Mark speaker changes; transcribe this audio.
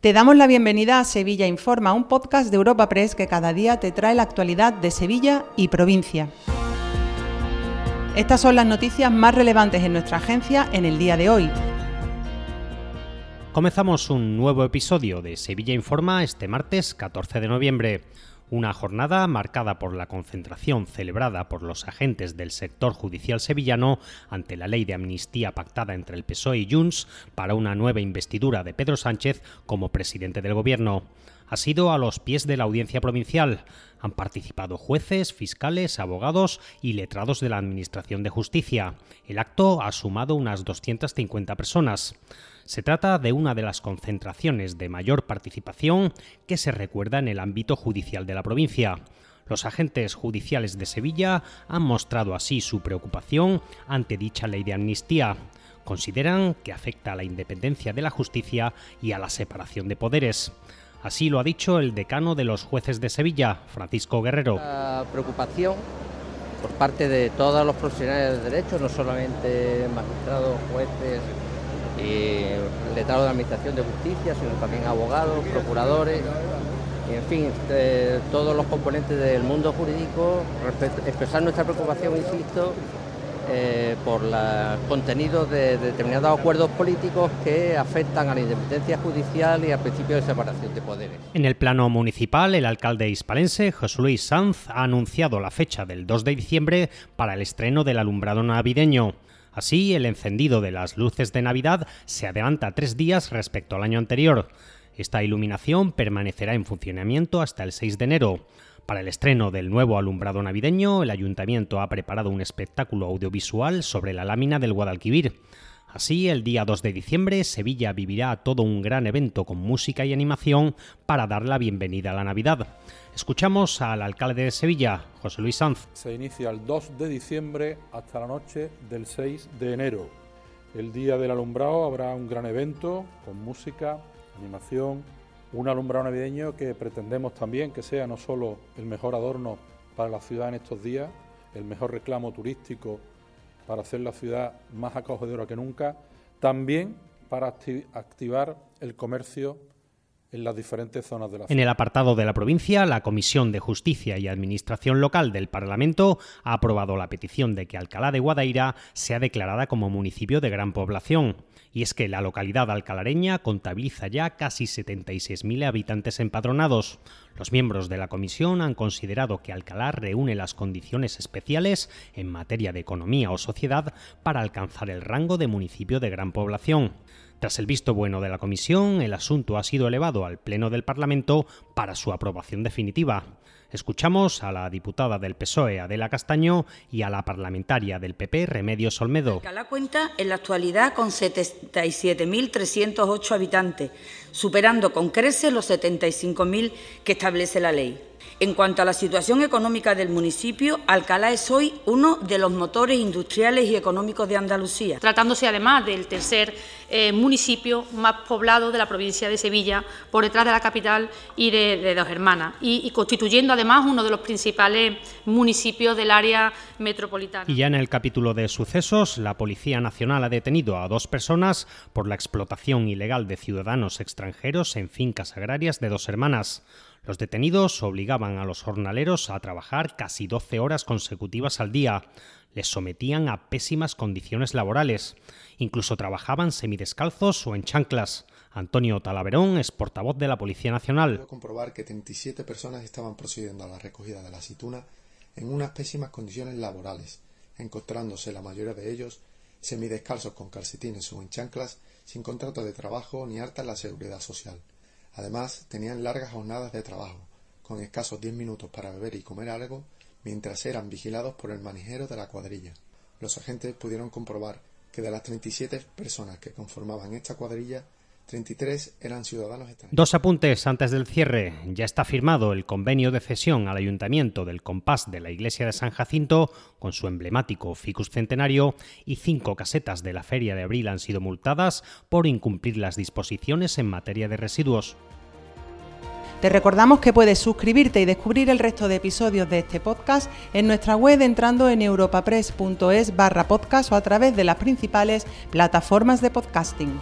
Speaker 1: Te damos la bienvenida a Sevilla Informa, un podcast de Europa Press que cada día te trae la actualidad de Sevilla y provincia. Estas son las noticias más relevantes en nuestra agencia en el día de hoy.
Speaker 2: Comenzamos un nuevo episodio de Sevilla Informa este martes 14 de noviembre. Una jornada marcada por la concentración celebrada por los agentes del sector judicial sevillano ante la ley de amnistía pactada entre el PSOE y Junts para una nueva investidura de Pedro Sánchez como presidente del gobierno. Ha sido a los pies de la audiencia provincial. Han participado jueces, fiscales, abogados y letrados de la Administración de Justicia. El acto ha sumado unas 250 personas. Se trata de una de las concentraciones de mayor participación que se recuerda en el ámbito judicial de la provincia. Los agentes judiciales de Sevilla han mostrado así su preocupación ante dicha ley de amnistía. Consideran que afecta a la independencia de la justicia y a la separación de poderes. Así lo ha dicho el decano de los jueces de Sevilla, Francisco Guerrero.
Speaker 3: La preocupación por parte de todos los profesionales de derecho, no solamente magistrados, jueces, y letrado de Administración de Justicia, sino también abogados, procuradores, en fin, todos los componentes del mundo jurídico, expresar nuestra preocupación, insisto, eh, por los contenidos de, determinados acuerdos políticos que afectan a la independencia judicial y al principio de separación de poderes.
Speaker 2: En el plano municipal, el alcalde hispalense, José Luis Sanz, ha anunciado la fecha del 2 de diciembre para el estreno del alumbrado navideño. Así, el encendido de las luces de Navidad se adelanta tres días respecto al año anterior. Esta iluminación permanecerá en funcionamiento hasta el 6 de enero. Para el estreno del nuevo alumbrado navideño, el ayuntamiento ha preparado un espectáculo audiovisual sobre la lámina del Guadalquivir. Así, el día 2 de diciembre, Sevilla vivirá todo un gran evento con música y animación para dar la bienvenida a la Navidad. Escuchamos al alcalde de Sevilla, José Luis Sanz.
Speaker 4: Se inicia el 2 de diciembre hasta la noche del 6 de enero. El día del alumbrado habrá un gran evento con música, animación, un alumbrado navideño que pretendemos también que sea no solo el mejor adorno para la ciudad en estos días, el mejor reclamo turístico para hacer la ciudad más acogedora que nunca, también para activar el comercio en las diferentes zonas de la ciudad.
Speaker 2: En el apartado de la provincia, la Comisión de Justicia y Administración Local del Parlamento ha aprobado la petición de que Alcalá de Guadaira sea declarada como municipio de gran población. Y es que la localidad alcalareña contabiliza ya casi 76.000 habitantes empadronados. Los miembros de la comisión han considerado que Alcalá reúne las condiciones especiales en materia de economía o sociedad para alcanzar el rango de municipio de gran población. Tras el visto bueno de la Comisión, el asunto ha sido elevado al Pleno del Parlamento para su aprobación definitiva. Escuchamos a la diputada del PSOE, Adela Castaño, y a la parlamentaria del PP, Remedios Olmedo.
Speaker 5: Alcalá cuenta en la actualidad con 77.308 habitantes, superando con creces los 75.000 que establece la ley. En cuanto a la situación económica del municipio, Alcalá es hoy uno de los motores industriales y económicos de Andalucía.
Speaker 6: Tratándose además del tercer eh, municipio más poblado de la provincia de Sevilla, por detrás de la capital y de, Dos Hermanas, y, y, constituyendo además uno de los principales municipios del área metropolitana.
Speaker 2: Y ya en el capítulo de sucesos, la Policía Nacional ha detenido a dos personas por la explotación ilegal de ciudadanos extranjeros en fincas agrarias de Dos Hermanas. Los detenidos obligaban a los jornaleros a trabajar casi 12 horas consecutivas al día, les sometían a pésimas condiciones laborales, incluso trabajaban semidescalzos o en chanclas. Antonio Talaverón es portavoz de la Policía Nacional.
Speaker 7: Puedo comprobar que 37 personas estaban procediendo a la recogida de la aceituna en unas pésimas condiciones laborales, encontrándose la mayoría de ellos semidescalzos con calcetines o en chanclas, sin contrato de trabajo ni harta en la seguridad social. Además, tenían largas jornadas de trabajo, con escasos diez minutos para beber y comer algo, mientras eran vigilados por el manijero de la cuadrilla. Los agentes pudieron comprobar que de las 37 personas que conformaban esta cuadrilla, 33 eran ciudadanos extranjeros.
Speaker 2: Dos apuntes antes del cierre. Ya está firmado el convenio de cesión al ayuntamiento del compás de la iglesia de San Jacinto con su emblemático ficus centenario y cinco casetas de la feria de abril han sido multadas por incumplir las disposiciones en materia de residuos.
Speaker 1: Te recordamos que puedes suscribirte y descubrir el resto de episodios de este podcast en nuestra web entrando en europapress.es barra podcast o a través de las principales plataformas de podcasting.